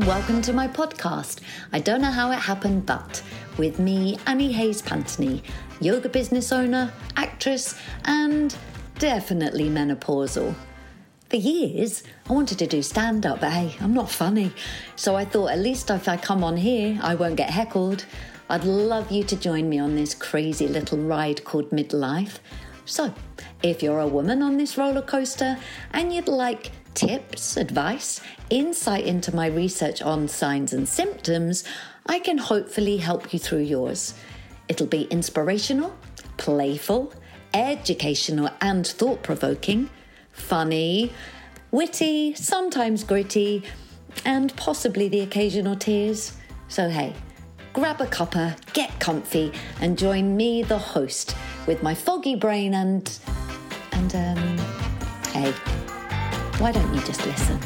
and welcome to my podcast. I don't know how it happened, but with me, Annie Hayes Pantony, yoga business owner, actress, and definitely menopausal. For years, I wanted to do stand up, but hey, I'm not funny. So I thought at least if I come on here, I won't get heckled. I'd love you to join me on this crazy little ride called midlife. So, if you're a woman on this roller coaster and you'd like tips, advice, insight into my research on signs and symptoms, I can hopefully help you through yours. It'll be inspirational, playful, educational, and thought provoking, funny, witty, sometimes gritty, and possibly the occasional tears. So, hey, grab a cuppa, get comfy, and join me, the host, with my foggy brain and. and, um. hey, why don't you just listen?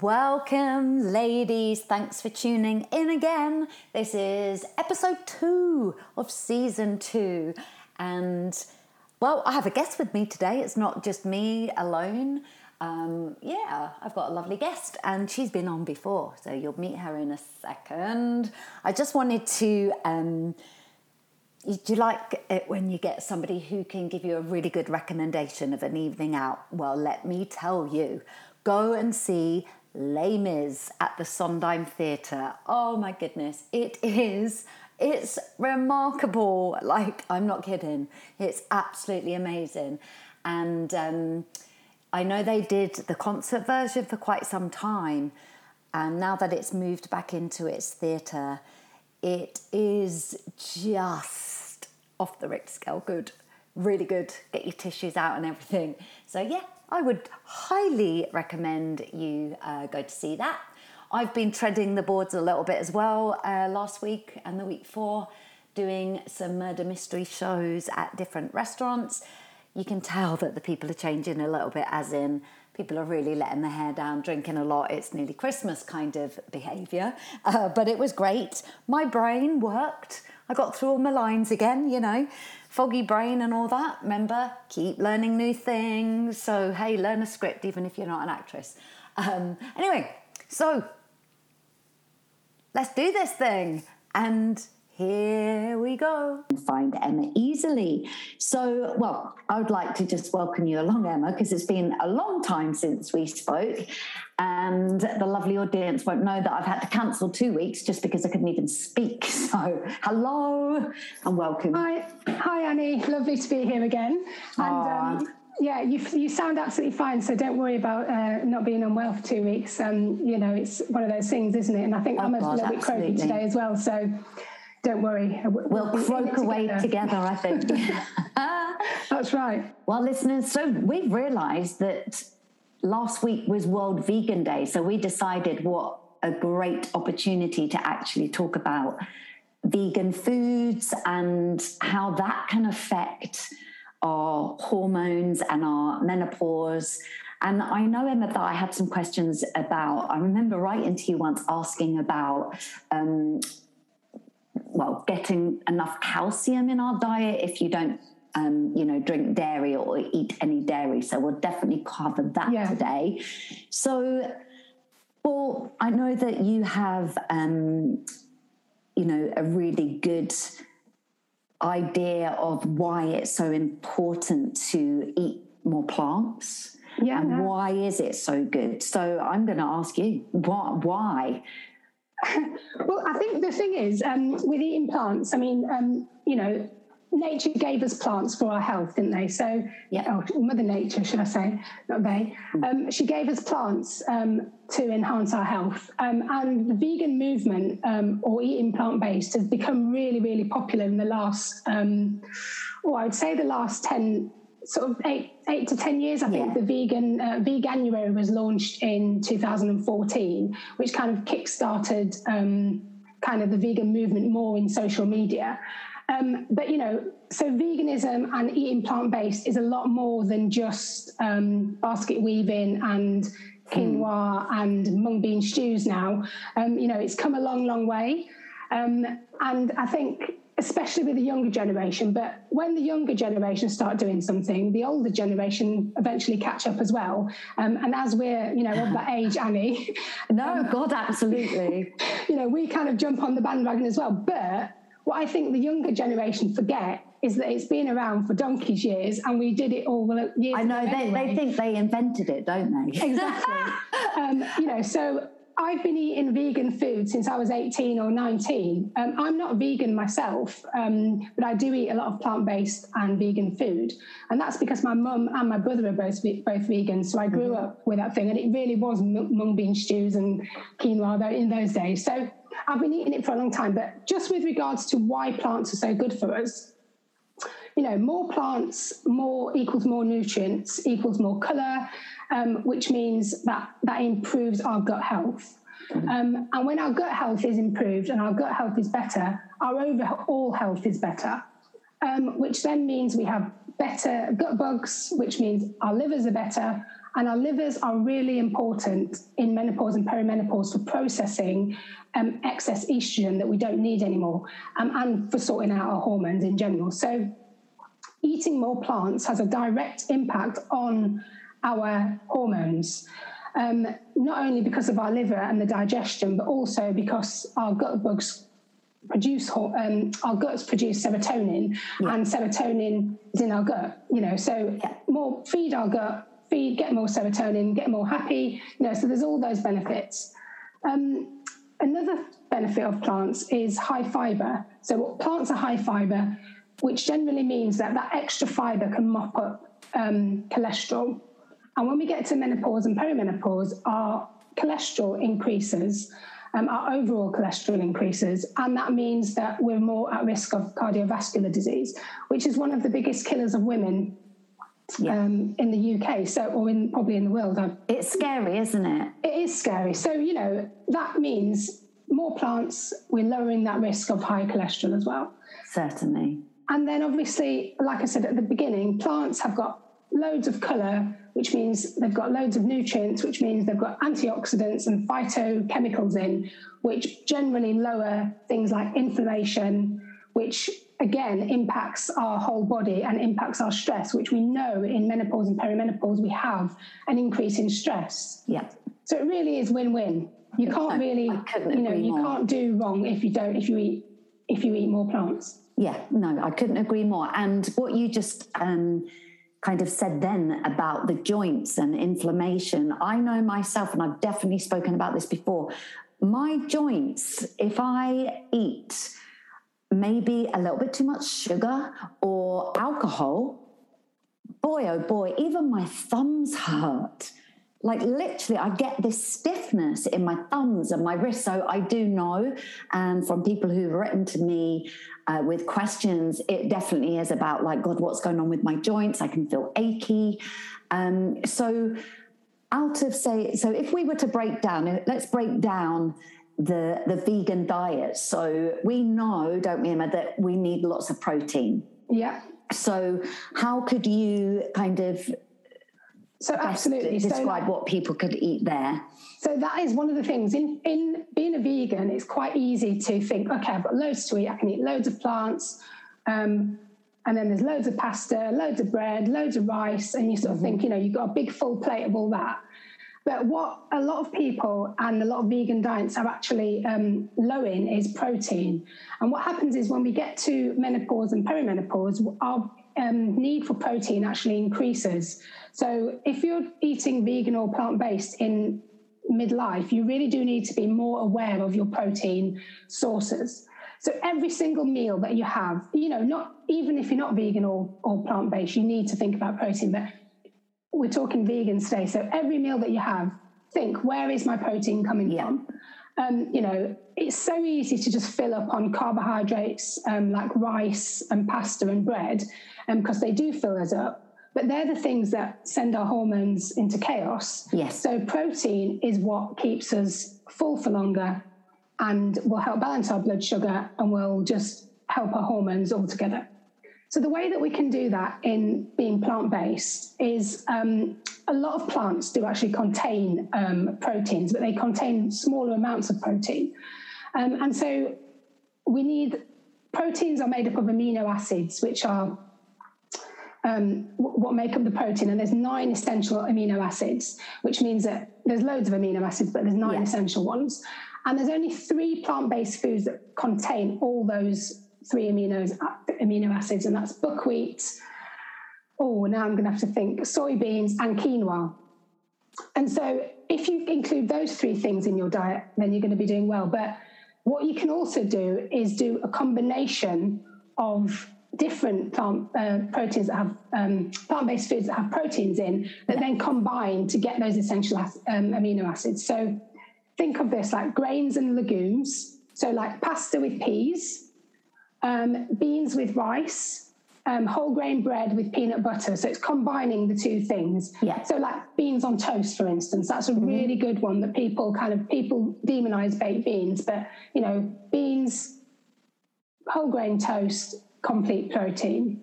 Welcome, ladies. Thanks for tuning in again. This is episode two of season two. And, well, I have a guest with me today. It's not just me alone. Um, yeah, I've got a lovely guest, and she's been on before, so you'll meet her in a second. I just wanted to. Um, do you like it when you get somebody who can give you a really good recommendation of an evening out? Well, let me tell you, go and see Les Mis at the Sondheim Theatre. Oh my goodness, it is. It's remarkable. Like, I'm not kidding. It's absolutely amazing. And um, I know they did the concert version for quite some time. And now that it's moved back into its theatre, it is just off the Richter scale good, really good. Get your tissues out and everything. So, yeah, I would highly recommend you uh, go to see that. I've been treading the boards a little bit as well uh, last week and the week before, doing some murder mystery shows at different restaurants. You can tell that the people are changing a little bit, as in people are really letting their hair down, drinking a lot. It's nearly Christmas kind of behaviour. Uh, but it was great. My brain worked. I got through all my lines again, you know, foggy brain and all that. Remember, keep learning new things. So, hey, learn a script even if you're not an actress. Um, anyway, so let's do this thing. And here we go. Find Emma easily. So, well, I would like to just welcome you along, Emma, because it's been a long time since we spoke. And the lovely audience won't know that I've had to cancel two weeks just because I couldn't even speak. So, hello and welcome. Hi, hi, Annie. Lovely to be here again. And um, yeah, you, you sound absolutely fine. So don't worry about uh, not being unwell for two weeks. Um, you know, it's one of those things, isn't it? And I think Oh, I'm a God, little bit croaky today as well. So don't worry. We'll, We'll croak away together, I think. That's right. well, listeners, so we've realised that last week was World Vegan Day. So we decided what a great opportunity to actually talk about vegan foods and how that can affect our hormones and our menopause. And I know, Emma, that I had some questions about, I remember writing to you once asking about um, well, getting enough calcium in our diet if you don't, um, you know, drink dairy or eat any dairy. So we'll definitely cover that Yeah. today. So, well, I know that you have, um, you know, a really good idea of why it's so important to eat more plants. Yeah, And why is it so good? So I'm going to ask you, why? why? Well, I think the thing is, um, with eating plants, I mean, um, you know, nature gave us plants for our health, didn't they? So, Yeah. oh, Mother Nature, should I say, not they? Um, she gave us plants um, to enhance our health. Um, and the vegan movement um, or eating plant based has become really, really popular in the last, um, oh, I would say the last 10, sort of eight, eight to 10 years. I think Yeah. the vegan, uh, Veganuary was launched in 2014, which kind of kick-started um, kind of the vegan movement more in social media. Um, but you know, so veganism and eating plant-based is a lot more than just um, basket weaving and quinoa and mung bean stews. Now, um, you know, it's come a long, long way, um, and I think especially with the younger generation. But when the younger generation start doing something, the older generation eventually catch up as well. Um, and as we're, you know, of that age, Annie. No, um, God, absolutely. You know, we kind of jump on the bandwagon as well. But what I think the younger generation forget is that it's been around for donkey's years and we did it all years I know, they, anyway. they think they invented it, don't they? exactly. um, you know, so I've been eating vegan food since I was 18 or 19. Um, I'm not vegan myself, um, but I do eat a lot of plant based and vegan food. And that's because my mum and my brother are both, both vegan. So I grew mm-hmm. up with that thing. And it really was mung bean stews and quinoa in those days. So I've been eating it for a long time. But just with regards to why plants are so good for us, you know, more plants, more equals more nutrients, equals more colour, um, which means that that improves our gut health. Mm-hmm. Um, and when our gut health is improved and our gut health is better, our overall health is better, um, which then means we have better gut bugs, which means our livers are better. And our livers are really important in menopause and perimenopause for processing um, excess estrogen that we don't need anymore um, and for sorting out our hormones in general. So, eating more plants has a direct impact on our hormones. Um, not only because of our liver and the digestion, but also because our gut bugs produce um, our guts produce serotonin, yeah. and serotonin is in our gut. You know, so yeah. more feed our gut, feed, get more serotonin, get more happy. You know, so there's all those benefits. Um, another benefit of plants is high fiber. So plants are high fiber, which generally means that that extra fiber can mop up um, cholesterol. And when we get to menopause and perimenopause, our cholesterol increases, um, our overall cholesterol increases, and that means that we're more at risk of cardiovascular disease, which is one of the biggest killers of women yeah. um, in the UK, so or in probably in the world. It's scary, isn't it? It is scary. So you know that means more plants, we're lowering that risk of high cholesterol as well. Certainly. And then obviously, like I said at the beginning, plants have got loads of colour, which means they've got loads of nutrients, which means they've got antioxidants and phytochemicals in, which generally lower things like inflammation, which again impacts our whole body and impacts our stress, which we know in menopause and perimenopause we have an increase in stress. Yeah. So it really is win-win. You can't really, you know, you more. can't do wrong if you don't if you eat if you eat more plants. Yeah, no, I couldn't agree more. And what you just um, kind of said then about the joints and inflammation. I know myself, and I've definitely spoken about this before. My joints, if I eat maybe a little bit too much sugar or alcohol, boy, oh boy, even my thumbs hurt. Like literally i get this stiffness in my thumbs and my wrists. So i do know and from people who've written to me uh, with questions it definitely is about like god what's going on with my joints? I can feel achy. Um, so out of say so if we were to break down let's break down the the vegan diet so we know don't we emma that we need lots of protein yeah so how could you kind of so absolutely describe so, what people could eat there. So that is one of the things in in being a vegan. It's quite easy to think, okay, I've got loads to eat. I can eat loads of plants, um, and then there's loads of pasta, loads of bread, loads of rice, and you sort of mm-hmm. think, you know, you've got a big full plate of all that. But what a lot of people and a lot of vegan diets are actually um, low in is protein. And what happens is when we get to menopause and perimenopause, our um, need for protein actually increases. So if you're eating vegan or plant based in midlife, you really do need to be more aware of your protein sources. So every single meal that you have, you know, not even if you're not vegan or, or plant based, you need to think about protein. But we're talking vegan today. So every meal that you have, think where is my protein coming yeah. from? Um, you know, it's so easy to just fill up on carbohydrates um, like rice and pasta and bread because um, they do fill us up. But they're the things that send our hormones into chaos. Yes. So protein is what keeps us full for longer and will help balance our blood sugar and will just help our hormones all together. So the way that we can do that in being plant-based is um, a lot of plants do actually contain um, proteins, but they contain smaller amounts of protein. Um, and so we need proteins are made up of amino acids, which are um, what make up the protein. And there's nine essential amino acids, which means that there's loads of amino acids, but there's nine essential ones. And there's only three plant based foods that contain all those three aminos, amino acids, and that's buckwheat. Oh, now I'm going to have to think soybeans and quinoa. And so, if you include those three things in your diet, then you're going to be doing well. But what you can also do is do a combination of different plant uh, proteins that have um, plant-based foods that have proteins in that then combine to get those essential um, amino acids. So think of this like grains and legumes. So like pasta with peas, um, beans with rice, um, whole grain bread with peanut butter. So it's combining the two things. Yeah. So like beans on toast, for instance, that's a mm-hmm. really good one that people kind of people demonize baked beans, but you know beans, whole grain toast, complete protein.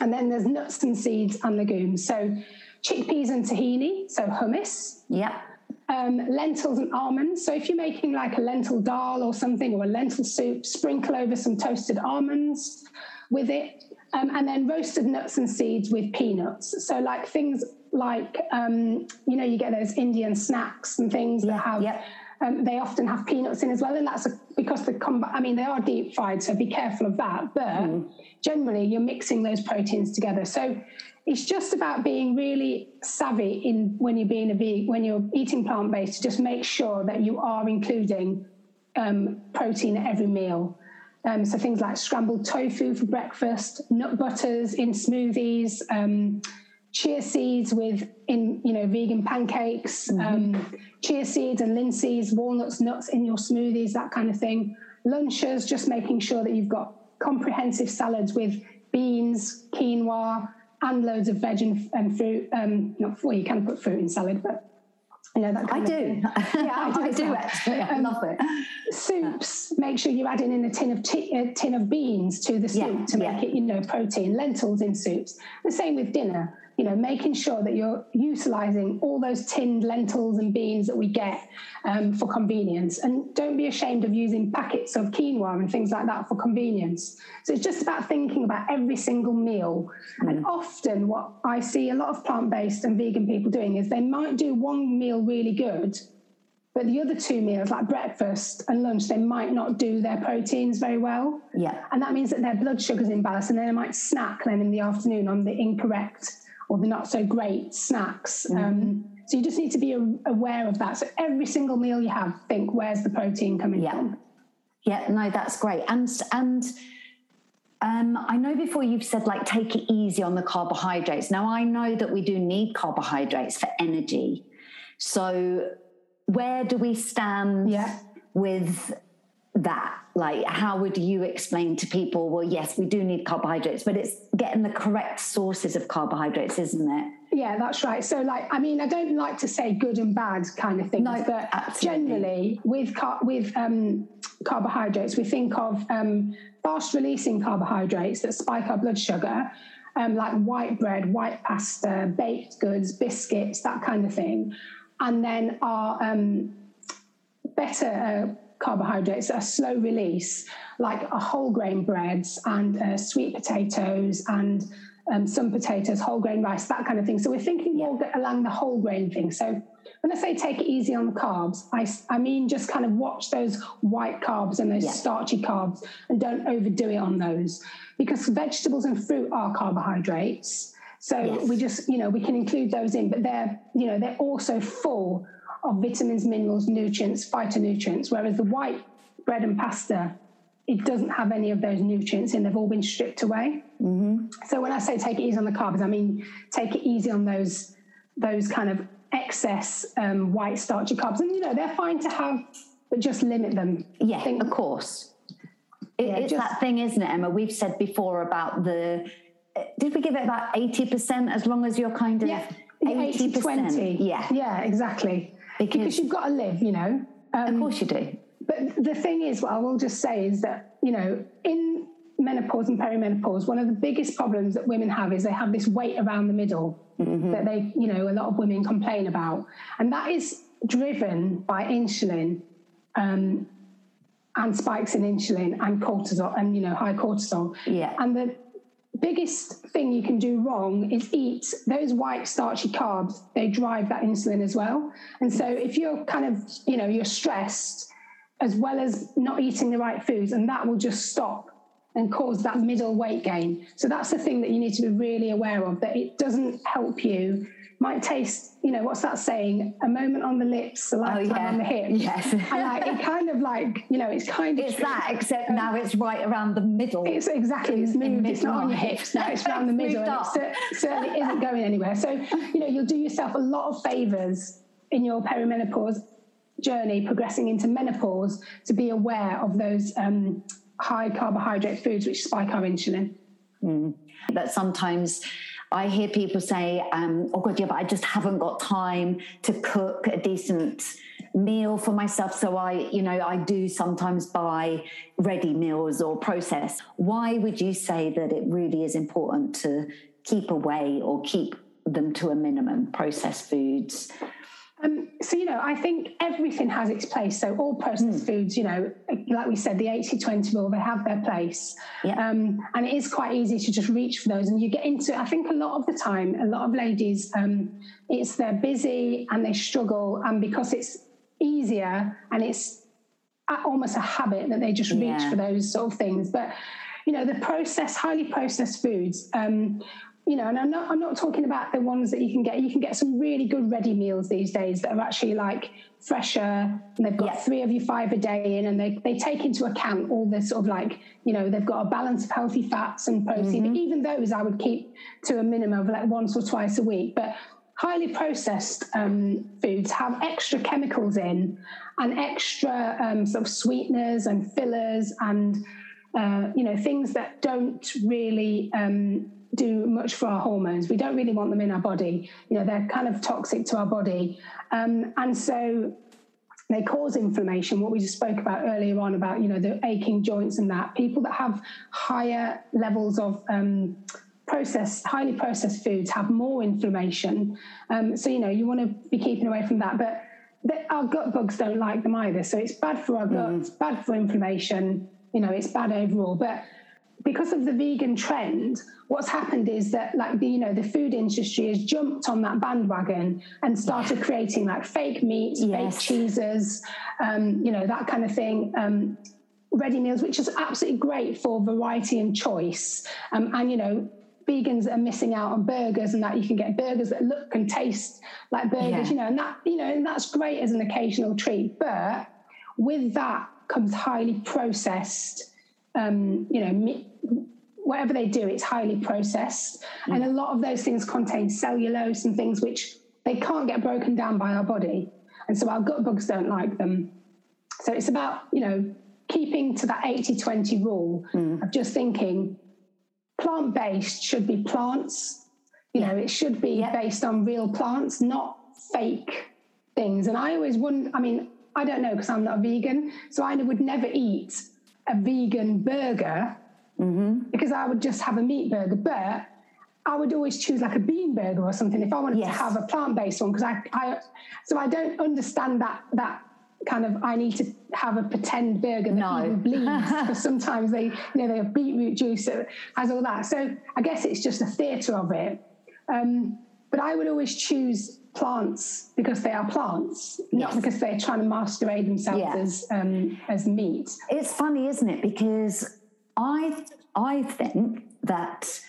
And then there's nuts and seeds and legumes. So chickpeas and tahini, so hummus. Yeah. Um, lentils and almonds. So if you're making like a lentil dal or something or a lentil soup, sprinkle over some toasted almonds with it. Um, and then roasted nuts and seeds with peanuts. So like things like um, you know you get those Indian snacks and things yeah, that have yeah. Um, they often have peanuts in as well, and that's a, because the com- I mean they are deep fried, so be careful of that. But mm. generally, you're mixing those proteins together. So it's just about being really savvy in when you're being a vegan, when you're eating plant based. To just make sure that you are including um, protein at every meal. Um, so things like scrambled tofu for breakfast, nut butters in smoothies. Um, chia seeds with in you know vegan pancakes, mm-hmm. um, chia seeds and linseeds, walnuts, nuts in your smoothies, that kind of thing. Lunches, just making sure that you've got comprehensive salads with beans, quinoa, and loads of veg and, and fruit. Um, not well, you can put fruit in salad, but you know, that I do. yeah, I do. I do actually. I um, love it. Soups. Make sure you're adding in a tin of t- a tin of beans to the soup yeah, to make yeah. it, you know, protein. Lentils in soups. The same with dinner you know, making sure that you're utilizing all those tinned lentils and beans that we get um, for convenience. And don't be ashamed of using packets of quinoa and things like that for convenience. So it's just about thinking about every single meal. Mm. And often, what I see a lot of plant based and vegan people doing is they might do one meal really good. But the other two meals, like breakfast and lunch, they might not do their proteins very well. Yeah. And that means that their blood sugar's imbalanced and then they might snack then in the afternoon on the incorrect or the not so great snacks. Mm-hmm. Um, so you just need to be aware of that. So every single meal you have, think where's the protein coming yeah. from. Yeah, no, that's great. And and um, I know before you've said like take it easy on the carbohydrates. Now I know that we do need carbohydrates for energy. So where do we stand yeah. with that? Like, how would you explain to people, well, yes, we do need carbohydrates, but it's getting the correct sources of carbohydrates, isn't it? Yeah, that's right. So, like, I mean, I don't like to say good and bad kind of things, no, but absolutely. generally, with car- with um, carbohydrates, we think of um, fast releasing carbohydrates that spike our blood sugar, um, like white bread, white pasta, baked goods, biscuits, that kind of thing, and then our um, better uh, carbohydrates that are slow release, like a whole grain breads and uh, sweet potatoes and um, some potatoes, whole grain rice, that kind of thing. So we're thinking more along the whole grain thing. So when I say take it easy on the carbs, I, I mean just kind of watch those white carbs and those yeah. starchy carbs and don't overdo it on those because vegetables and fruit are carbohydrates. So yes. we just, you know, we can include those in, but they're, you know, they're also full of vitamins, minerals, nutrients, phytonutrients, whereas the white bread and pasta, it doesn't have any of those nutrients in. They've all been stripped away. Mm-hmm. So when I say take it easy on the carbs, I mean take it easy on those those kind of excess um, white starchy carbs. And you know they're fine to have, but just limit them. Yeah, Think, of course. It, yeah, it's just, that thing, isn't it, Emma? We've said before about the. Did we give it about eighty percent? As long as you're kind of. Yeah. 80 20. Yeah. Yeah, exactly because, because you've got to live, you know. Um, of course you do. But the thing is, what I will just say is that, you know, in menopause and perimenopause, one of the biggest problems that women have is they have this weight around the middle mm-hmm. that they, you know, a lot of women complain about. And that is driven by insulin. Um, and spikes in insulin and cortisol and you know high cortisol. Yeah. And the biggest thing you can do wrong is eat those white starchy carbs. They drive that insulin as well. And so if you're kind of you know you're stressed as well as not eating the right foods, and that will just stop and cause that middle weight gain. So that's the thing that you need to be really aware of that it doesn't help you. Might taste, you know, what's that saying? A moment on the lips, a lifetime Oh, yeah. on the hips. Yes. and like it kind of like, you know, it's kind of It's that, except now it's right around the middle. it's exactly it's moved. It's not on your hips now. It's around the middle, and it cer- certainly isn't going anywhere. So you know you'll do yourself a lot of favors in your perimenopause journey, progressing into menopause, to be aware of those um, high carbohydrate foods which spike our insulin. that sometimes I hear people say, um, oh God, yeah, but I just haven't got time to cook a decent meal for myself. So I, you know, I do sometimes buy ready meals or process. Why would you say that it really is important to keep away or keep them to a minimum, processed foods? Um, so, you know, I think everything has its place. So, all processed foods, you know, like we said, the 80 20 rule, they have their place. Yeah. Um, and it is quite easy to just reach for those. And you get into, I think a lot of the time, a lot of ladies, um, it's they're busy and they struggle. And because it's easier and it's almost a habit that they just reach Yeah. for those sort of things. But, you know, the processed, highly processed foods, um, you know, and I'm not I'm not talking about the ones that you can get. You can get some really good ready meals these days that are actually like fresher and they've got Yeah. three of your five a day in and they, they take into account all this sort of like, you know, they've got a balance of healthy fats and protein. But even those I would keep to a minimum of like once or twice a week. But highly processed um, foods have extra chemicals in and extra um, sort of sweeteners and fillers and uh, you know things that don't really um, do much for our hormones. We don't really want them in our body. You know they're kind of toxic to our body, um, and so they cause inflammation. What we just spoke about earlier on about you know the aching joints and that people that have higher levels of um, processed, highly processed foods have more inflammation. Um, so you know you want to be keeping away from that, but. the- Our gut bugs don't like them either, so it's bad for our gut, it's bad for inflammation. You know, it's bad overall. But because of the vegan trend, what's happened is that like the you know the food industry has jumped on that bandwagon and started creating like fake meats, Yes. fake cheeses, um, you know that kind of thing. Um, ready meals, which is absolutely great for variety and choice. Um, and you know, vegans are missing out on burgers and that you can get burgers that look and taste like burgers, Yeah. you know, and that you know, and that's great as an occasional treat. But with that comes highly processed, um, you know, whatever they do, it's highly processed, and mm. a lot of those things contain cellulose and things which they can't get broken down by our body, and so our gut bugs don't like them. So it's about, you know, keeping to that 80 20 rule mm. of just thinking plant based should be plants. You know, it should be Yeah. based on real plants, not fake things. And I always wouldn't, I mean, I don't know because I'm not a vegan. So I would never eat a vegan burger because I would just have a meat burger. But I would always choose like a bean burger or something if I wanted Yes. to have a plant based one because I, I, so I don't understand that that kind of I need to have a pretend burger that No. even bleeds because sometimes they you know they have beetroot juice that has all that. So I guess it's just a theatre of it. Um, but I would always choose plants because they are plants, not Yes. because they're trying to masquerade themselves Yeah. as um, as meat. It's funny, isn't it? Because I I think that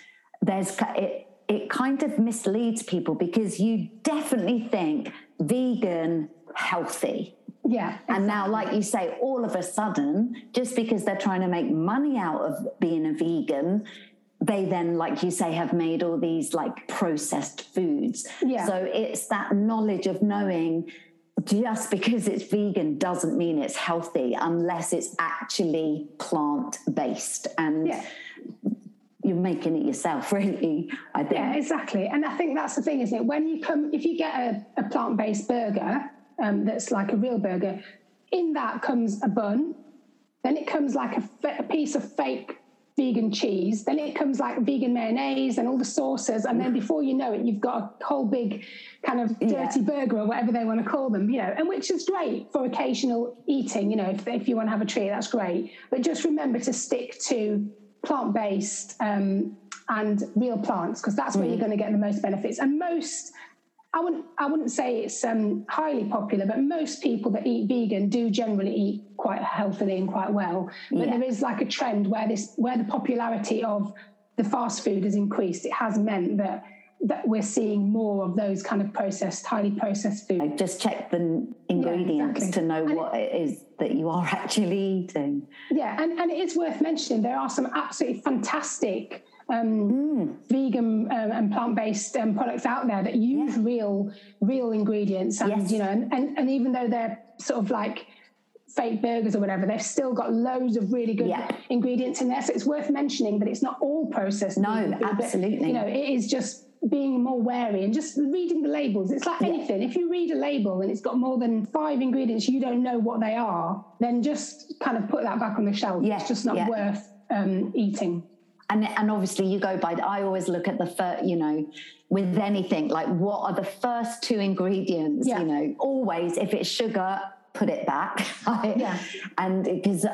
there's it it kind of misleads people because you definitely think vegan healthy. Yeah, And now, like you say, all of a sudden, just because they're trying to make money out of being a vegan, they then, like you say, have made all these like processed foods. Yeah. So it's that knowledge of knowing just because it's vegan doesn't mean it's healthy unless it's actually plant based. And Yeah. you're making it yourself, really, I think. Yeah, exactly. And I think that's the thing, isn't it? When you come, if you get a, a plant based burger um, that's like a real burger, in that comes a bun, then it comes like a, fa- a piece of fake vegan cheese. Then it comes like vegan mayonnaise and all the sauces. And then before you know it, you've got a whole big kind of dirty yeah. burger or whatever they want to call them, you know, and which is great for occasional eating. You know, if, if you want to have a treat, that's great. But just remember to stick to plant based um, and real plants because that's where mm. you're going to get the most benefits. And most I wouldn't I wouldn't say it's um, highly popular, but most people that eat vegan do generally eat quite healthily and quite well. But yeah. there is like a trend where this where the popularity of the fast food has increased. It has meant that that we're seeing more of those kind of processed, highly processed food. I Just check the ingredients yeah, exactly. to know and what it is that you are actually eating. Yeah, and, and it is worth mentioning there are some absolutely fantastic um, mm. vegan um, and plant-based um, products out there that use yeah. real real ingredients and yes. you know and, and, and even though they're sort of like fake burgers or whatever they've still got loads of really good yeah. ingredients in there so it's worth mentioning that it's not all processed no food, absolutely but, you know it is just being more wary and just reading the labels. It's like yeah. anything. If you read a label and it's got more than five ingredients, you don't know what they are, then just kind of put that back on the shelf. Yeah. It's just not yeah. worth um, eating and and obviously you go by i always look at the first you know with anything like what are the first two ingredients yeah. you know always if it's sugar put it back yeah. and because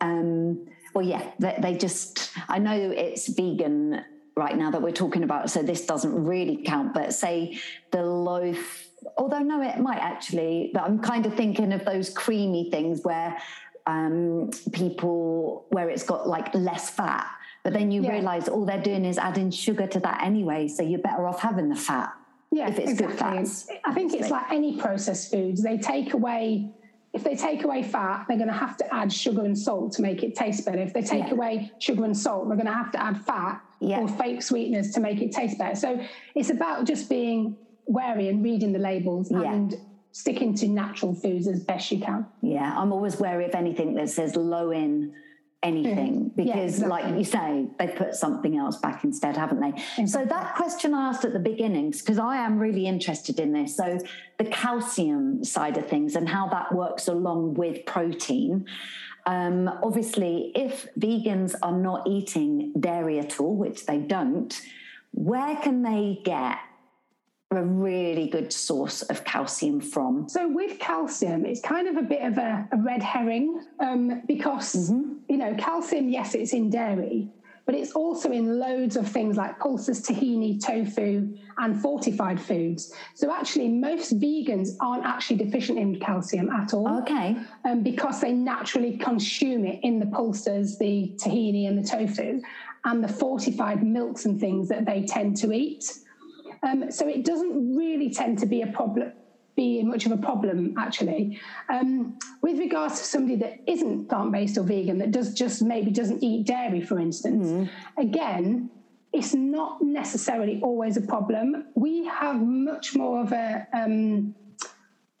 um well yeah they, they just i know it's vegan right now that we're talking about so this doesn't really count but say the loaf although no it might actually but i'm kind of thinking of those creamy things where um, people where it's got like less fat but then you yeah. realize all they're doing is adding sugar to that anyway. So you're better off having the fat. Yeah, if it's exactly. good fats. I think it's like any processed foods. They take away if they take away fat, they're going to have to add sugar and salt to make it taste better. If they take yeah. away sugar and salt, they're going to have to add fat yeah. or fake sweeteners to make it taste better. So it's about just being wary and reading the labels and sticking to natural foods as best you can. Yeah, I'm always wary of anything that says low in anything mm. because yeah, exactly. like you say they've put something else back instead haven't they exactly. so that question i asked at the beginnings because i am really interested in this so the calcium side of things and how that works along with protein um, obviously if vegans are not eating dairy at all which they don't where can they get a really good source of calcium from? So with calcium, it's kind of a bit of a, a red herring um, because mm-hmm. you know calcium. Yes, it's in dairy, but it's also in loads of things like pulses, tahini, tofu, and fortified foods. So actually, most vegans aren't actually deficient in calcium at all. Okay. Um, because they naturally consume it in the pulses, the tahini, and the tofu, and the fortified milks and things that they tend to eat. Um, so it doesn't really tend to be a problem be much of a problem actually. Um, with regards to somebody that isn't plant-based or vegan, that does just maybe doesn't eat dairy, for instance, mm. again, it's not necessarily always a problem. We have much more of a um,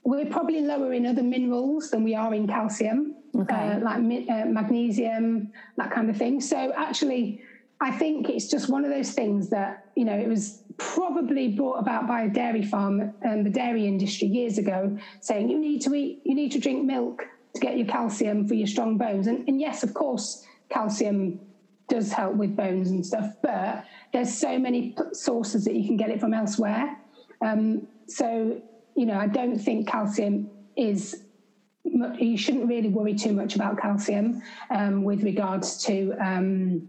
we're probably lower in other minerals than we are in calcium, okay. uh, like uh, magnesium, that kind of thing. So actually, I think it's just one of those things that you know it was probably brought about by a dairy farm and the dairy industry years ago, saying you need to eat, you need to drink milk to get your calcium for your strong bones. And, and yes, of course, calcium does help with bones and stuff, but there's so many sources that you can get it from elsewhere. Um, so you know, I don't think calcium is. You shouldn't really worry too much about calcium um, with regards to um,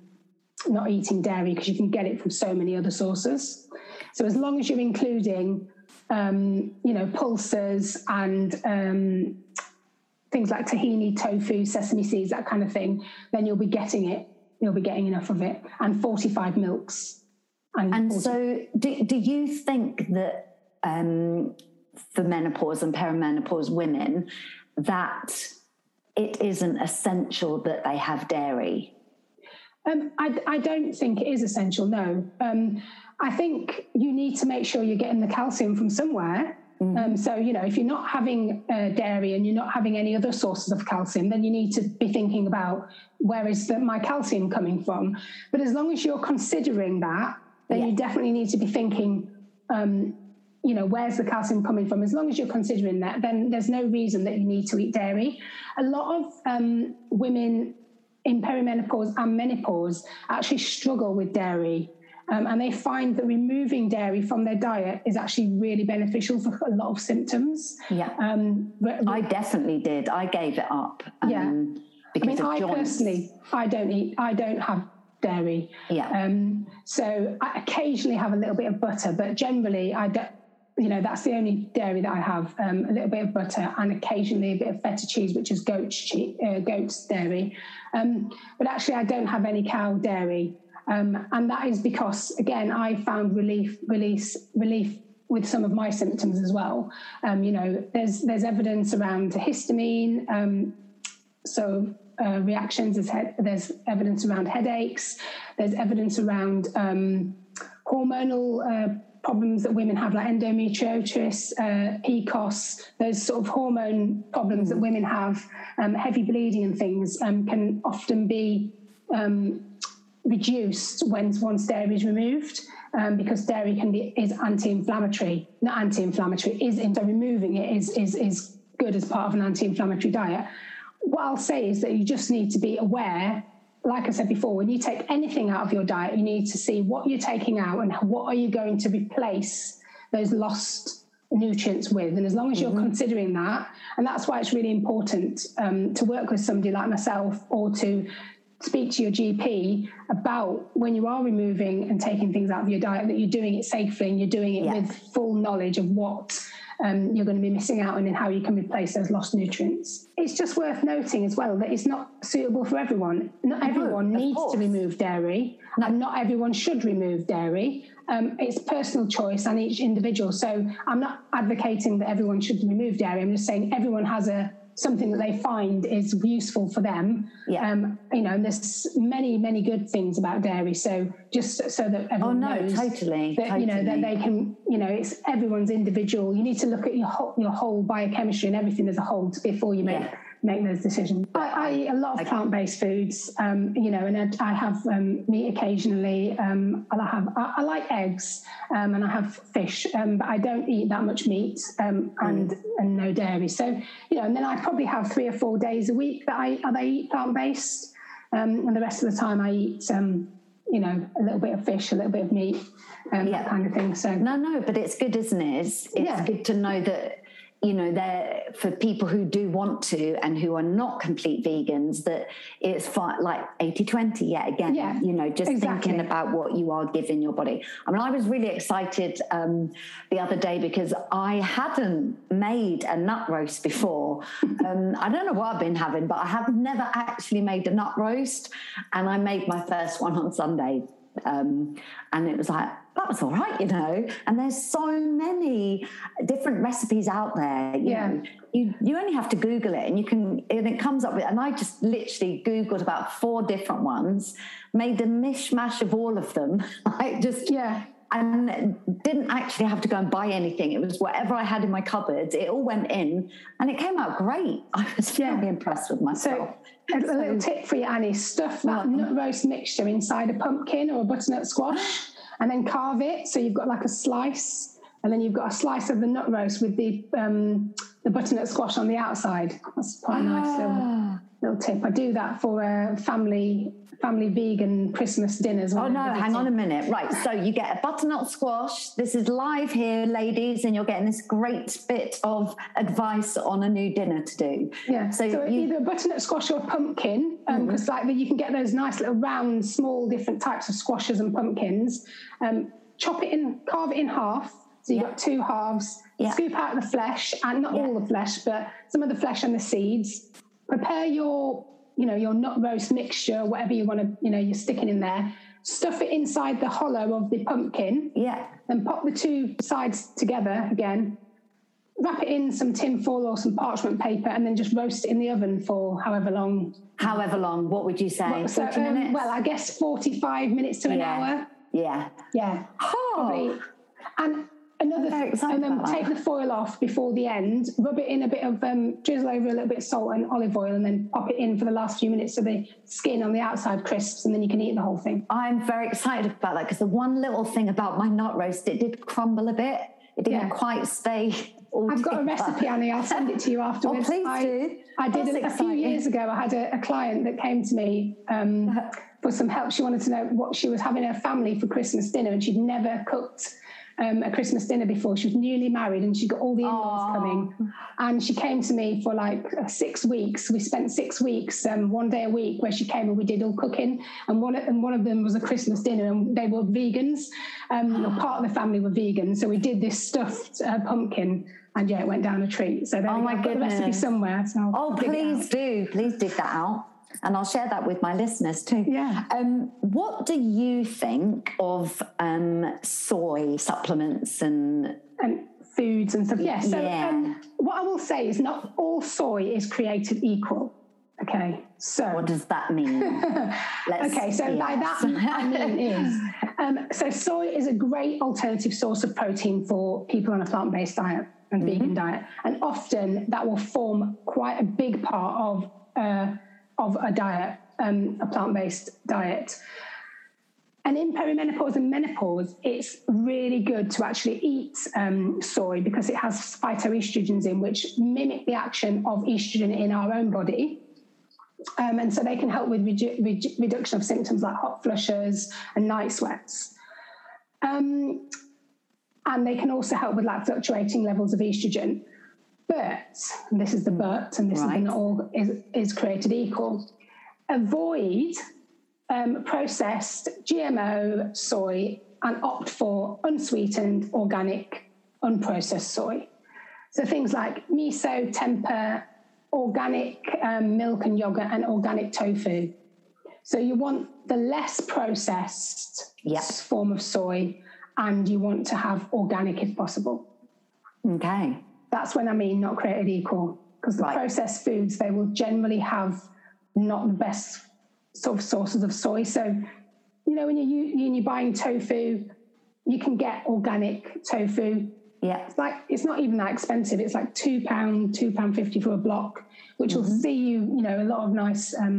not eating dairy because you can get it from so many other sources. So as long as you're including, um, you know, pulses and um, things like tahini, tofu, sesame seeds, that kind of thing, then you'll be getting it. You'll be getting enough of it, and fortified milks. And, and 40- so, do, do you think that um, for menopause and perimenopause women, that it isn't essential that they have dairy? Um, I, I, don't think it is essential, no. Um, I think you need to make sure you're getting the calcium from somewhere. Mm. Um, so, you know, if you're not having uh, dairy and you're not having any other sources of calcium, then you need to be thinking about where is the, my calcium coming from. But as long as you're considering that, then yeah. you definitely need to be thinking, um, you know, where's the calcium coming from? As long as you're considering that, then there's no reason that you need to eat dairy. A lot of um, women in perimenopause and menopause actually struggle with dairy. Um, and they find that removing dairy from their diet is actually really beneficial for a lot of symptoms. Yeah. Um, I definitely did. I gave it up. Um, yeah. Because I mean, I personally, I don't eat, I don't have dairy. Yeah. Um, so I occasionally have a little bit of butter, but generally I don't, you know, that's the only dairy that I have. Um, a little bit of butter and occasionally a bit of feta cheese, which is goat's cheese, uh, goat's dairy. Um, but actually, I don't have any cow dairy, um, and that is because, again, I found relief, release, relief with some of my symptoms as well. Um, you know, there's there's evidence around histamine, um, so uh, reactions. There's, he- there's evidence around headaches. There's evidence around um, hormonal. Uh, problems that women have, like endometriosis, uh, PCOS, those sort of hormone problems that mm. women have, um, heavy bleeding and things, um, can often be um, reduced when once dairy is removed. Um, because dairy can be is anti-inflammatory, not anti-inflammatory, is so removing it is is is good as part of an anti-inflammatory diet. What I'll say is that you just need to be aware like I said before, when you take anything out of your diet, you need to see what you're taking out and what are you going to replace those lost nutrients with. And as long as you're mm-hmm. considering that, and that's why it's really important um, to work with somebody like myself or to speak to your GP about when you are removing and taking things out of your diet that you're doing it safely and you're doing it yeah. with full knowledge of what um, you're going to be missing out on and how you can replace those lost nutrients. It's just worth noting as well that it's not suitable for everyone. Not everyone no, needs to remove dairy, no. and not everyone should remove dairy. Um, it's personal choice and each individual. So I'm not advocating that everyone should remove dairy. I'm just saying everyone has a something that they find is useful for them. Yeah. Um, you know, and there's many, many good things about dairy. So just so that everyone oh, no, knows totally, that totally. you know that they can, you know, it's everyone's individual. You need to look at your whole, your whole biochemistry and everything as a whole before you make yeah make those decisions. I, I eat a lot of plant based foods, um, you know, and I have um, meat occasionally. Um, I have I, I like eggs um, and I have fish, um, but I don't eat that much meat um, and mm. and no dairy. So you know, and then I probably have three or four days a week that I that I eat plant based, and the rest of the time I eat. you know, a little bit of fish, a little bit of meat, yeah. that kind of thing. So no, no, but it's good, isn't it? It's, it's yeah. good to know that you know, there for people who do want to and who are not complete vegans, that it's fine, like 80 20 yet again, yeah, you know, just exactly. thinking about what you are giving your body. I mean, I was really excited um, the other day because I hadn't made a nut roast before. um, I don't know what I've been having, but I have never actually made a nut roast. And I made my first one on Sunday. Um, and it was like, that was all right, you know. And there's so many different recipes out there. You yeah. Know, you, you only have to Google it and you can, and it comes up with, and I just literally Googled about four different ones, made a mishmash of all of them. I just, yeah. And didn't actually have to go and buy anything. It was whatever I had in my cupboards. It all went in and it came out great. I was really yeah. impressed with myself. So, a, little tip for you, Annie stuff that nut roast mixture inside a pumpkin or a butternut squash and then carve it. So you've got like a slice, and then you've got a slice of the nut roast with the um, the butternut squash on the outside. That's quite a nice little, ah. little tip. I do that for a family family vegan Christmas dinners. Oh no, hang on a minute. Right, so you get a butternut squash. This is live here, ladies, and you're getting this great bit of advice on a new dinner to do. Yeah. So, so you, either butternut squash or pumpkin, because um, mm-hmm. like you can get those nice little round, small, different types of squashes and pumpkins. Um, chop it in, carve it in half. So you've yeah. got two halves. Yeah. Scoop out the flesh, and not all the flesh, but some of the flesh and the seeds. Prepare your you know, your nut roast mixture, whatever you want to, you know, you're sticking in there. Stuff it inside the hollow of the pumpkin. Yeah. Then pop the two sides together again. Wrap it in some tin foil or some parchment paper, and then just roast it in the oven for however long. However long? What would you say? Well, so, um, well I guess forty-five minutes to an hour. Yeah. Yeah. Oh. Probably. And another th- and then take the foil off before the end rub it in a bit of um, drizzle over a little bit of salt and olive oil and then pop it in for the last few minutes so the skin on the outside crisps and then you can eat the whole thing i'm very excited about that because the one little thing about my nut roast it did crumble a bit it didn't yeah. quite stay all I've got a recipe, Annie. I'll send it to you afterwards. Oh, please I, do. I did a, a few years ago. I had a, a client that came to me um, for some help. She wanted to know what she was having her family for Christmas dinner, and she'd never cooked um, a Christmas dinner before. She was newly married, and she got all the in-laws coming. And she came to me for like uh, six weeks. We spent six weeks, um, one day a week, where she came and we did all cooking. And one of, and one of them was a Christmas dinner, and they were vegans. Um, part of the family were vegan, so we did this stuffed uh, pumpkin. And yeah, it went down a treat. So there Oh my got the recipe goodness. somewhere. So Oh, please do. Please dig that out. And I'll share that with my listeners too. Yeah. Um, what do you think of um, soy supplements and and foods and stuff. Yeah. So Yeah. Um, what I will say is not all soy is created equal. Okay. So what does that mean? Let's- Okay, so by that. I mean is um, so soy is a great alternative source of protein for people on a plant-based diet and Mm-hmm. vegan diet, and often that will form quite a big part of uh, of a diet, um, a plant-based diet. And in perimenopause and menopause, it's really good to actually eat um, soy because it has phytoestrogens in which mimic the action of estrogen in our own body. Um, and so they can help with redu- redu- reduction of symptoms like hot flushes and night sweats. Um, and they can also help with like fluctuating levels of estrogen. But, and this is the but, and this Right. is not all is, is created equal. Avoid um, processed GMO soy and opt for unsweetened, organic, unprocessed soy. So things like miso, tempeh, organic um, milk and yogurt, and organic tofu. So you want the less processed Yep. form of soy, and you want to have organic if possible. okay. That's when I mean not created equal, because the Right. processed foods they will generally have not the best sort of sources of soy. So, you know, when you when you're buying tofu, you can get organic tofu. Yeah. It's like it's not even that expensive. It's like two pound, two pound fifty for a block, which will see you, you know, a lot of nice um,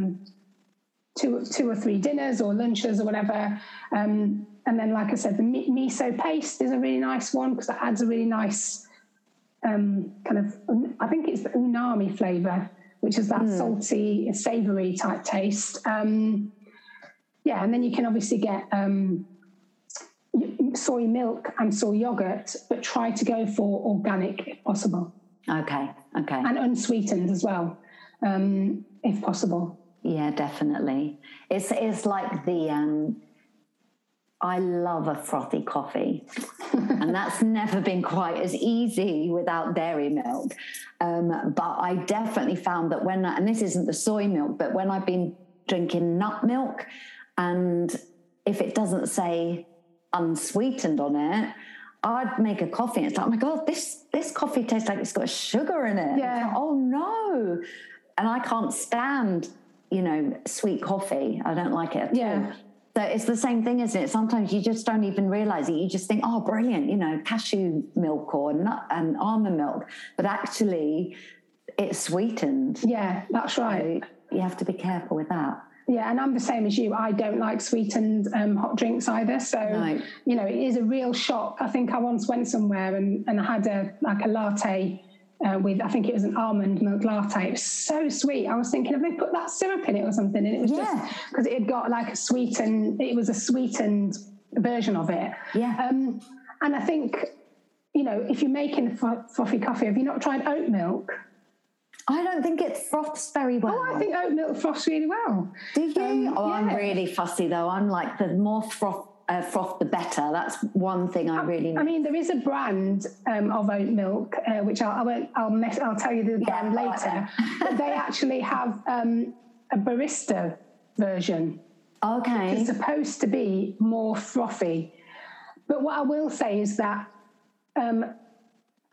two two or three dinners or lunches or whatever. Um, and then, like I said, the miso paste is a really nice one because it adds a really nice um, kind of. I think it's the umami flavor, which is that salty, savory type taste. Um, yeah, and then you can obviously get um, soy milk and soy yogurt, but try to go for organic if possible Okay. Okay. and unsweetened as well, um, if possible. Yeah, definitely. It's it's like the um I love a frothy coffee. and that's never been quite as easy without dairy milk. Um, but I definitely found that when I, and this isn't the soy milk, but when I've been drinking nut milk and if it doesn't say unsweetened on it, I'd make a coffee and it's like, oh my God, this this coffee tastes like it's got sugar in it. Yeah. Like, oh no. And I can't stand, you know, sweet coffee. I don't like it Yeah. all. So it's the same thing, isn't it? Sometimes you just don't even realize it. You just think, oh, brilliant, you know, cashew milk or nut and almond milk. But actually, it's sweetened. Yeah, that's right. So you have to be careful with that. Yeah, and I'm the same as you. I don't like sweetened um, hot drinks either. So, No. you know, it is a real shock. I think I once went somewhere and, and I had a like a latte uh, with, I think it was an almond milk latte. It was so sweet. I was thinking, have they put that syrup in it or something? And it was Yeah. just because it had got like a sweetened, it was a sweetened version of it. Yeah. Um, and I think, you know, if you're making fro- frothy coffee, have you not tried oat milk? I don't think it froths very well. Oh, I think oat milk froths really well. Do you? Um, oh, I'm really fussy though. I'm like the more froth, uh, froth, the better. That's one thing I really. I mean, there is a brand um, of oat milk, uh, which I'll, I won't, I'll, mess, I'll tell you the brand later. but they actually have um, a barista version. okay. It's supposed to be more frothy. But what I will say is that um,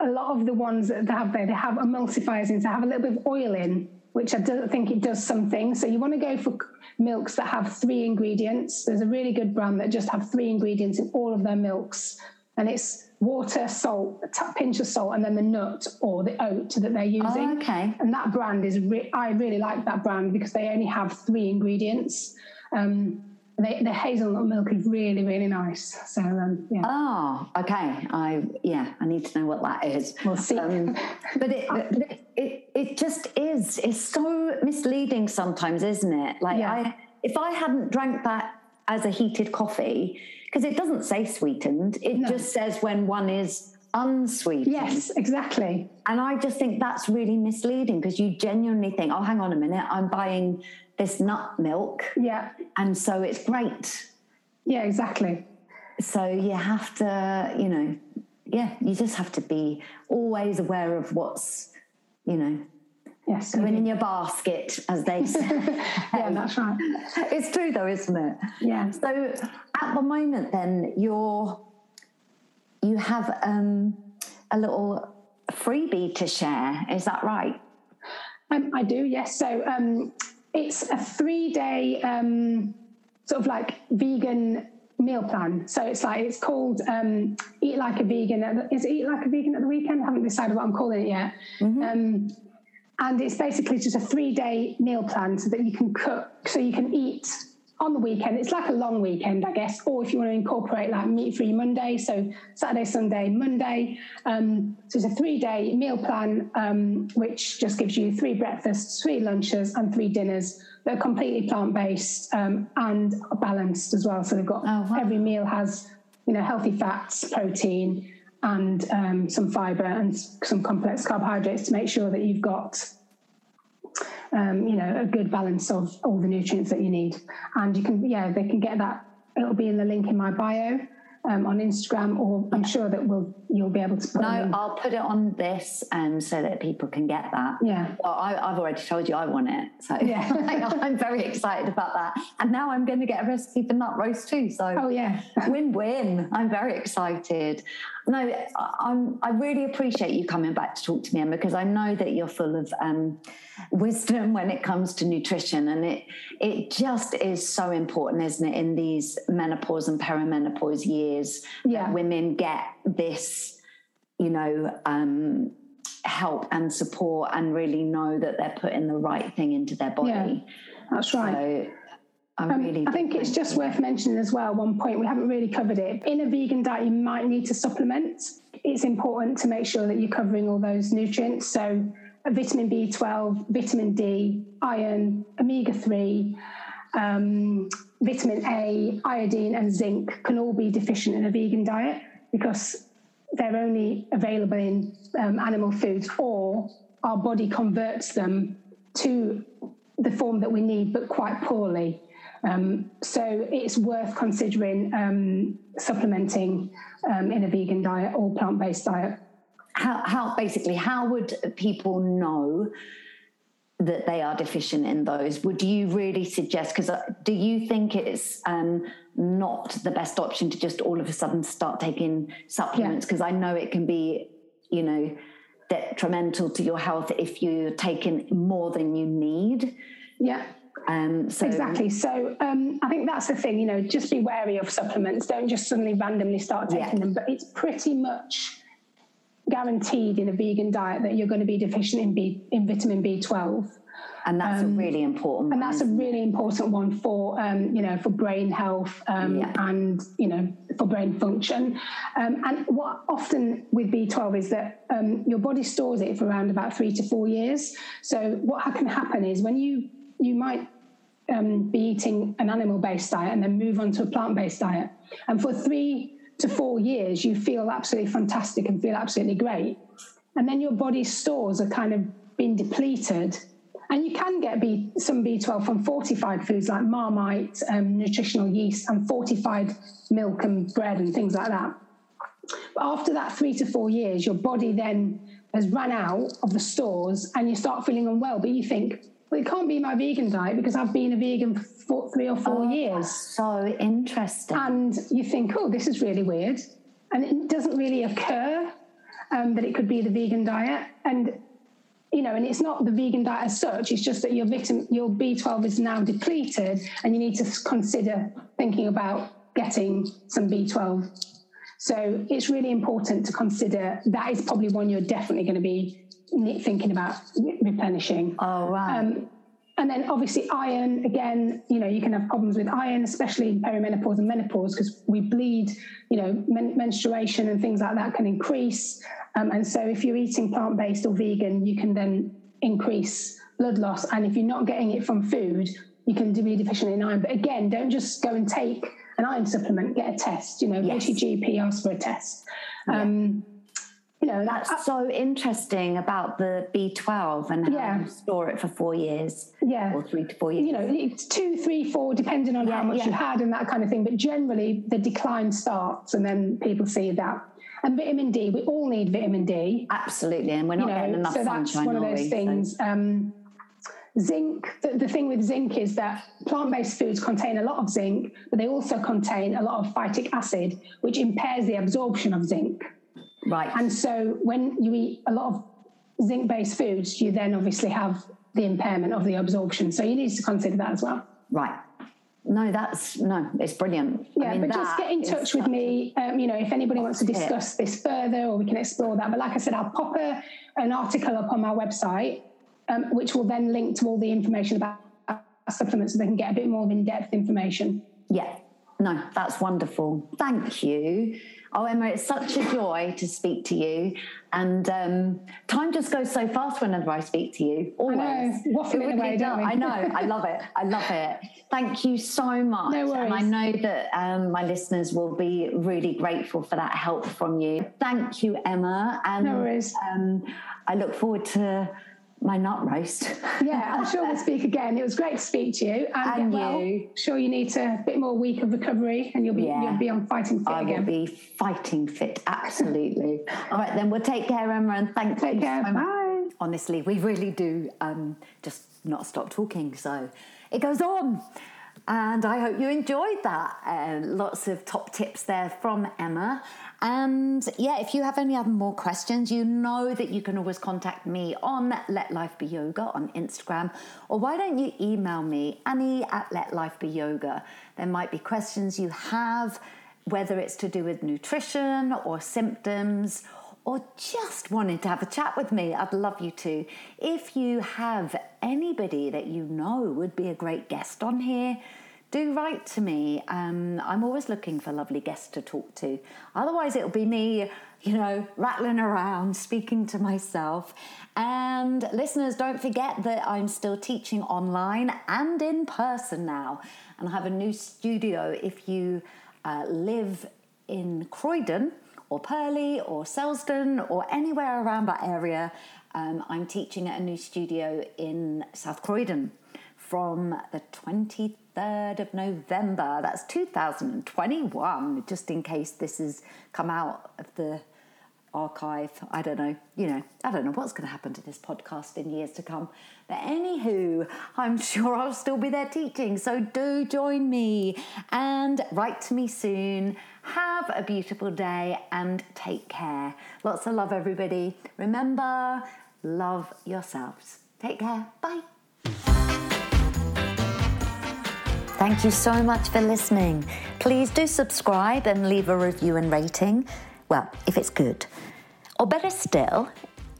a lot of the ones that they have there, they have emulsifiers in, so they have a little bit of oil in, which I don't think it does something. So you want to go for milks that have three ingredients. There's a really good brand that just have three ingredients in all of their milks, and it's water, salt, a pinch of salt, and then the nut or the oat that they're using. Oh, okay. And that brand is, re- I really like that brand because they only have three ingredients. Um, they, the hazelnut milk is really, really nice. So um, yeah. Oh, okay. I yeah, I need to know what that is. We'll see. Um, but it, it, it it just is. It's so misleading sometimes, isn't it? Like Yeah. I, if I hadn't drank that as a heated coffee, because it doesn't say sweetened, it No. just says when one is unsweetened. yes, exactly. And I just think that's really misleading because you genuinely think, oh, hang on a minute, I'm buying this nut milk, Yeah, and so it's great. yeah, exactly. So you have to, you know, yeah, you just have to be always aware of what's, you know, Yes. going in your basket, as they say. yeah, that's right. it's true though, isn't it? Yeah. So at the moment, then you're you have um, a little freebie to share. Is that right? Um, I do, yes. So um, it's a three day um, sort of like vegan meal plan. So it's like, it's called um, Eat Like a Vegan. At the, is it Eat Like a Vegan at the weekend? I haven't decided what I'm calling it yet. Um, and it's basically just a three day meal plan so that you can cook, so you can eat on the weekend. It's like a long weekend, I guess, or if you want to incorporate like meat free Monday, so Saturday, Sunday, Monday. Um, so it's a three day meal plan, um, which just gives you three breakfasts, three lunches, and three dinners that are completely plant based um, and balanced as well. So they've got Oh, wow. every meal has, you know, healthy fats, protein, and um, some fiber and some complex carbohydrates to make sure that you've got um, you know, a good balance of all the nutrients that you need. And you can, yeah, they can get that. It'll be in the link in my bio um, on Instagram, or I'm sure that we'll you'll be able to put No. I'll put it on this um, so that people can get that. Yeah. Well, I, I've already told you I want it, so Yeah. I'm very excited about that. And now I'm going to get a recipe for nut roast too. So Oh yeah, win-win. I'm very excited. No, I- I'm. I really appreciate you coming back to talk to me, Emma, because I know that you're full of um, wisdom when it comes to nutrition, and it it just is so important, isn't it, in these menopause and perimenopause years, Yeah. that women get this, you know. Um, help and support and really know that they're putting the right thing into their body that's right. so i Um, really I think it's just worth mentioning as well. One point we haven't really covered it. In a vegan diet, you might need to supplement. It's important to make sure that you're covering all those nutrients. So, vitamin B12, vitamin D, iron, omega 3, um, vitamin A, iodine, and zinc can all be deficient in a vegan diet because they're only available in um, animal foods or our body converts them to the form that we need, but quite poorly. Um, so it's worth considering um, supplementing um, in a vegan diet or plant based diet. how, how basically how would people know that they are deficient in those would you really suggest because do you think it's um, not the best option to just all of a sudden start taking supplements because i know it can be you know detrimental to your health if you're taking more than you need Yeah. Um, so Exactly. So um, I think that's the thing, you know, just be wary of supplements. Don't just suddenly randomly start taking Yeah. them. But it's pretty much guaranteed in a vegan diet that you're going to be deficient in B in vitamin B12. and that's a really important um, And one, that's a it? really important one for, um, you know, for brain health um, Yeah. and, you know, for brain function. Um, and what often with B12 is that um, your body stores it for around about three to four years. So what can happen is when you, you might um, be eating an animal-based diet and then move on to a plant-based diet. And for three to four years, you feel absolutely fantastic and feel absolutely great. And then your body's stores are kind of being depleted. And you can get B, some B12 from fortified foods like Marmite, um, nutritional yeast, and fortified milk and bread and things like that. But after that three to four years, your body then has run out of the stores and you start feeling unwell. But you think, well, it can't be my vegan diet because I've been a vegan for three or four years. so interesting And you think, oh, this is really weird. And it doesn't really occur um, that it could be the vegan diet. And, you know, and it's not the vegan diet as such, it's just that your, vitamin, your B12 is now depleted and you need to consider thinking about getting some B12. So it's really important to consider that is probably one you're definitely going to be thinking about replenishing. oh right Um, and then obviously iron again you know you can have problems with iron especially in perimenopause and menopause because we bleed you know men- menstruation and things like that can increase um, and so if you're eating plant-based or vegan you can then increase blood loss and if you're not getting it from food you can be deficient in iron but again don't just go and take an iron supplement get a test you know yes. go to your gp ask for a test yeah. You know that's uh, so interesting about the b12 and how yeah. you store it for four years yeah or three to four years you know it's two three four depending on yeah, how much yeah. you had and that kind of thing but generally the decline starts and then people see that and vitamin D, we all need vitamin D. Absolutely, and we're not you know, getting enough so that's one of those things. So. Um, zinc, the, the, thing with zinc is that plant based foods contain a lot of zinc, but they also contain a lot of phytic acid, which impairs the absorption of zinc. Right. And so when you eat a lot of zinc based foods, you then obviously have the impairment of the absorption. So you need to consider that as well. Right. No, that's no, it's brilliant. Yeah, I mean, but just get in touch with me. Um, you know, if anybody wants to discuss it. this further, or we can explore that. But like I said, I'll pop a, an article up on my website, um, which will then link to all the information about supplements, so they can get a bit more in-depth information. Yeah, no, that's wonderful. Thank you. Oh, Emma, it's such a joy to speak to you. And um, time just goes so fast whenever I speak to you. Always. I know, waffling away, we? I know. I love it. I love it. Thank you so much. No worries. And I know that um, my listeners will be really grateful for that help from you. Thank you, Emma. And no worries. Um, I look forward to my nut roast. yeah, I'm sure we'll speak again. It was great to speak to you. And, and well. you. Sure, you need a bit more week of recovery, and you'll be yeah. you'll be on fighting fit I again. I will be fighting fit. Absolutely. All right, then we'll take care, Emma, and thank take you. Care. So Bye. Honestly, we really do um, just not stop talking. So it goes on. And I hope you enjoyed that. Uh, lots of top tips there from Emma. And yeah, if you have any other more questions, you know that you can always contact me on Let Life Be Yoga on Instagram, or why don't you email me, Annie at Let Life Be Yoga? There might be questions you have, whether it's to do with nutrition or symptoms or just wanted to have a chat with me, I'd love you to. If you have anybody that you know would be a great guest on here, do write to me. Um, I'm always looking for lovely guests to talk to. Otherwise, it'll be me, you know, rattling around, speaking to myself. And listeners, don't forget that I'm still teaching online and in person now. And I have a new studio if you uh, live in Croydon or Purley or Selsdon or anywhere around that area. Um, I'm teaching at a new studio in South Croydon from the 23rd of November. That's 2021, just in case this has come out of the archive. I don't know, you know, I don't know what's going to happen to this podcast in years to come. But anywho, I'm sure I'll still be there teaching. So do join me and write to me soon. Have a beautiful day and take care. Lots of love, everybody. Remember, love yourselves. Take care. Bye. Thank you so much for listening. Please do subscribe and leave a review and rating. Well, if it's good. Or better still,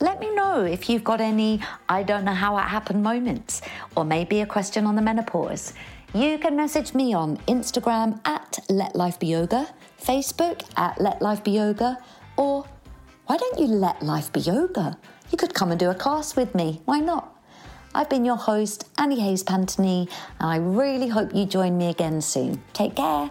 let me know if you've got any I don't know how it happened moments, or maybe a question on the menopause. You can message me on Instagram at Let Life Be Yoga, Facebook at Let Life Be Yoga, or why don't you let life be yoga? You could come and do a class with me. Why not? I've been your host, Annie Hayes Pantony, and I really hope you join me again soon. Take care.